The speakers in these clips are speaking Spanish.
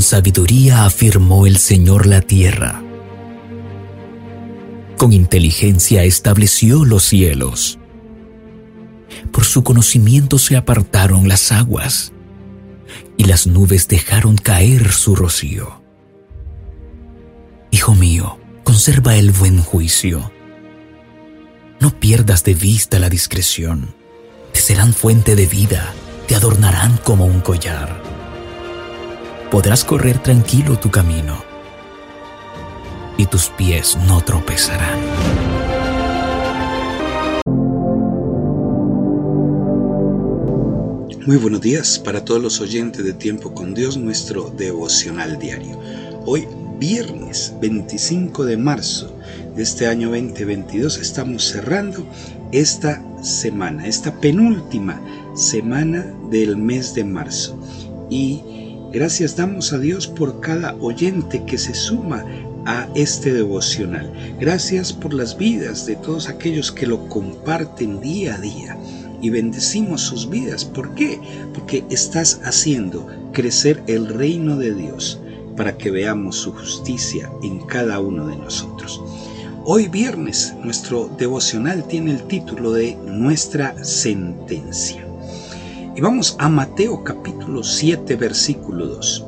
Con sabiduría afirmó el Señor la tierra. Con inteligencia estableció los cielos. Por su conocimiento se apartaron las aguas y las nubes dejaron caer su rocío. Hijo mío, conserva el buen juicio. No pierdas de vista la discreción. Te serán fuente de vida, te adornarán como un collar. Podrás correr tranquilo tu camino y tus pies no tropezarán. Muy buenos días para todos los oyentes de Tiempo con Dios, nuestro devocional diario. Hoy, viernes 25 de marzo de este año 2022, estamos cerrando esta semana, esta penúltima semana del mes de marzo. Y gracias damos a Dios por cada oyente que se suma a este devocional. Gracias por las vidas de todos aquellos que lo comparten día a día y bendecimos sus vidas. ¿Por qué? Porque estás haciendo crecer el reino de Dios para que veamos su justicia en cada uno de nosotros. Hoy viernes nuestro devocional tiene el título de Nuestra sentencia. Y vamos a Mateo capítulo 7 versículo 2.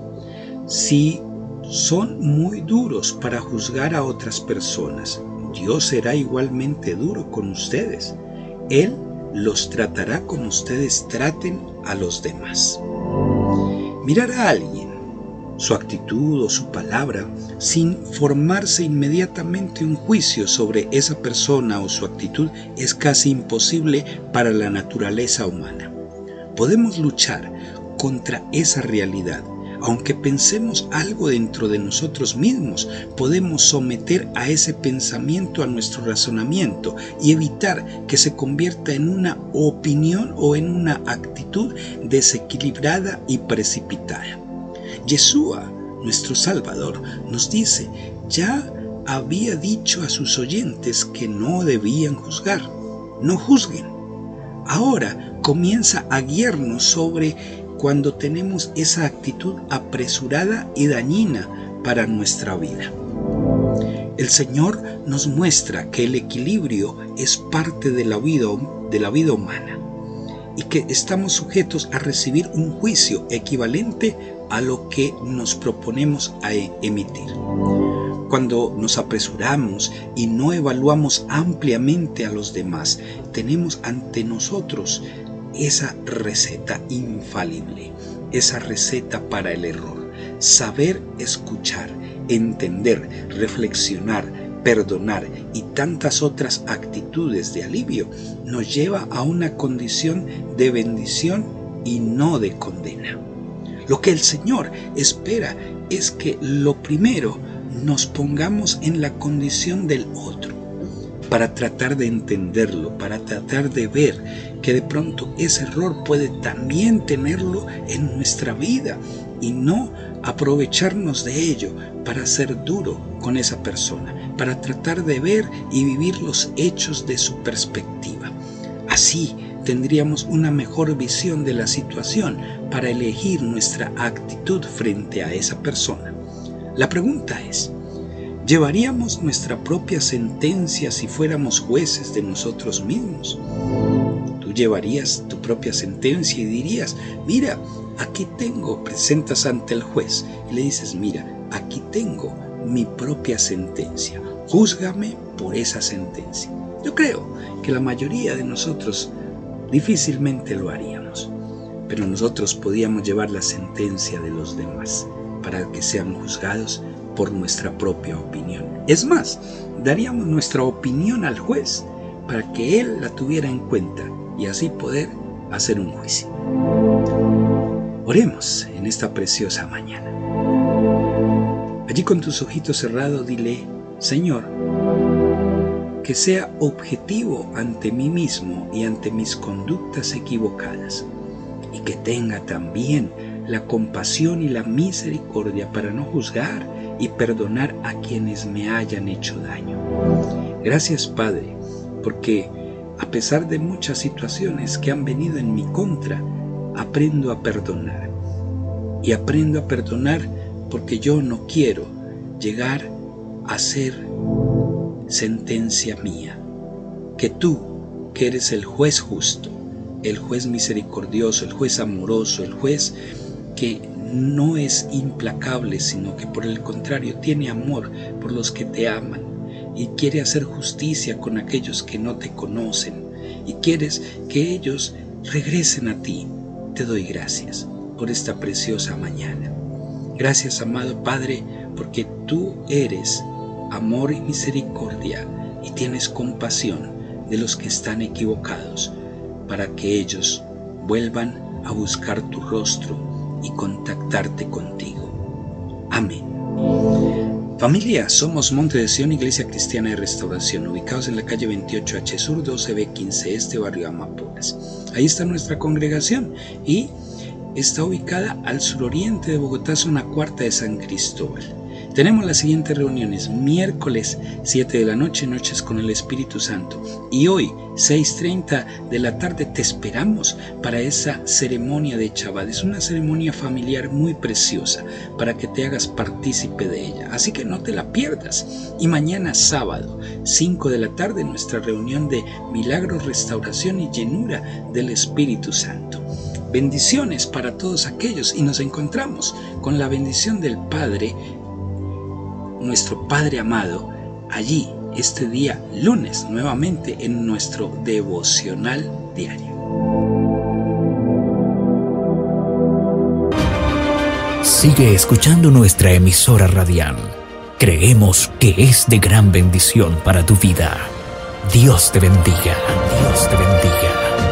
Si son muy duros para juzgar a otras personas, Dios será igualmente duro con ustedes. Él los tratará como ustedes traten a los demás. Mirar a alguien, su actitud o su palabra, sin formarse inmediatamente un juicio sobre esa persona o su actitud, es casi imposible para la naturaleza humana. Podemos luchar contra esa realidad aunque pensemos algo dentro de nosotros mismos, podemos someter a ese pensamiento a nuestro razonamiento y evitar que se convierta en una opinión o en una actitud desequilibrada y precipitada. Yeshua, nuestro Salvador, nos dice, ya había dicho a sus oyentes que no debían juzgar, no juzguen. Ahora comienza a guiarnos sobre cuando tenemos esa actitud apresurada y dañina para nuestra vida. El Señor nos muestra que el equilibrio es parte de la vida, de la vida humana y que estamos sujetos a recibir un juicio equivalente a lo que nos proponemos a emitir. Cuando nos apresuramos y no evaluamos ampliamente a los demás, tenemos ante nosotros esa receta infalible, esa receta para el error. Saber escuchar, entender, reflexionar, perdonar y tantas otras actitudes de alivio nos lleva a una condición de bendición y no de condena. Lo que el Señor espera es que lo primero nos pongamos en la condición del otro para tratar de entenderlo, para tratar de ver que de pronto ese error puede también tenerlo en nuestra vida y no aprovecharnos de ello para ser duro con esa persona, para tratar de ver y vivir los hechos de su perspectiva. Así tendríamos una mejor visión de la situación para elegir nuestra actitud frente a esa persona. La pregunta es, ¿Llevaríamos nuestra propia sentencia si fuéramos jueces de nosotros mismos? Tú llevarías tu propia sentencia y dirías, mira, aquí tengo, presentas ante el juez y le dices, mira, aquí tengo mi propia sentencia, júzgame por esa sentencia. Yo creo que la mayoría de nosotros difícilmente lo haríamos, pero nosotros podíamos llevar la sentencia de los demás para que sean juzgados por nuestra propia opinión. Es más, daríamos nuestra opinión al juez para que él la tuviera en cuenta y así poder hacer un juicio. Oremos en esta preciosa mañana. Allí con tus ojitos cerrados dile, Señor, que sea objetivo ante mí mismo y ante mis conductas equivocadas y que tenga también la compasión y la misericordia para no juzgar y perdonar a quienes me hayan hecho daño. Gracias Padre, porque a pesar de muchas situaciones que han venido en mi contra, aprendo a perdonar. Y aprendo a perdonar porque yo no quiero llegar a ser sentencia mía. Que tú, que eres el juez justo, el juez misericordioso, el juez amoroso, el juez que no es implacable, sino que por el contrario tiene amor por los que te aman y quiere hacer justicia con aquellos que no te conocen y quieres que ellos regresen a ti. Te doy gracias por esta preciosa mañana. Gracias, amado Padre, porque tú eres amor y misericordia y tienes compasión de los que están equivocados para que ellos vuelvan a buscar tu rostro y contactarte contigo. Amén. Familia, somos Monte de Sion, Iglesia Cristiana de Restauración, ubicados en la calle 28H Sur 12B15 Este, barrio Amapolas. Ahí está nuestra congregación y está ubicada al suroriente de Bogotá, zona cuarta de San Cristóbal. Tenemos las siguientes reuniones, miércoles 7 de la noche, noches con el Espíritu Santo. Y hoy, 6.30 de la tarde, te esperamos para esa ceremonia de Chabad. Es una ceremonia familiar muy preciosa para que te hagas partícipe de ella. Así que no te la pierdas. Y mañana sábado, 5 de la tarde, nuestra reunión de milagros, restauración y llenura del Espíritu Santo. Bendiciones para todos aquellos y nos encontramos con la bendición del Padre nuestro Padre amado, allí este día lunes nuevamente en nuestro devocional diario. Sigue escuchando nuestra emisora radial. Creemos que es de gran bendición para tu vida. Dios te bendiga. Dios te bendiga.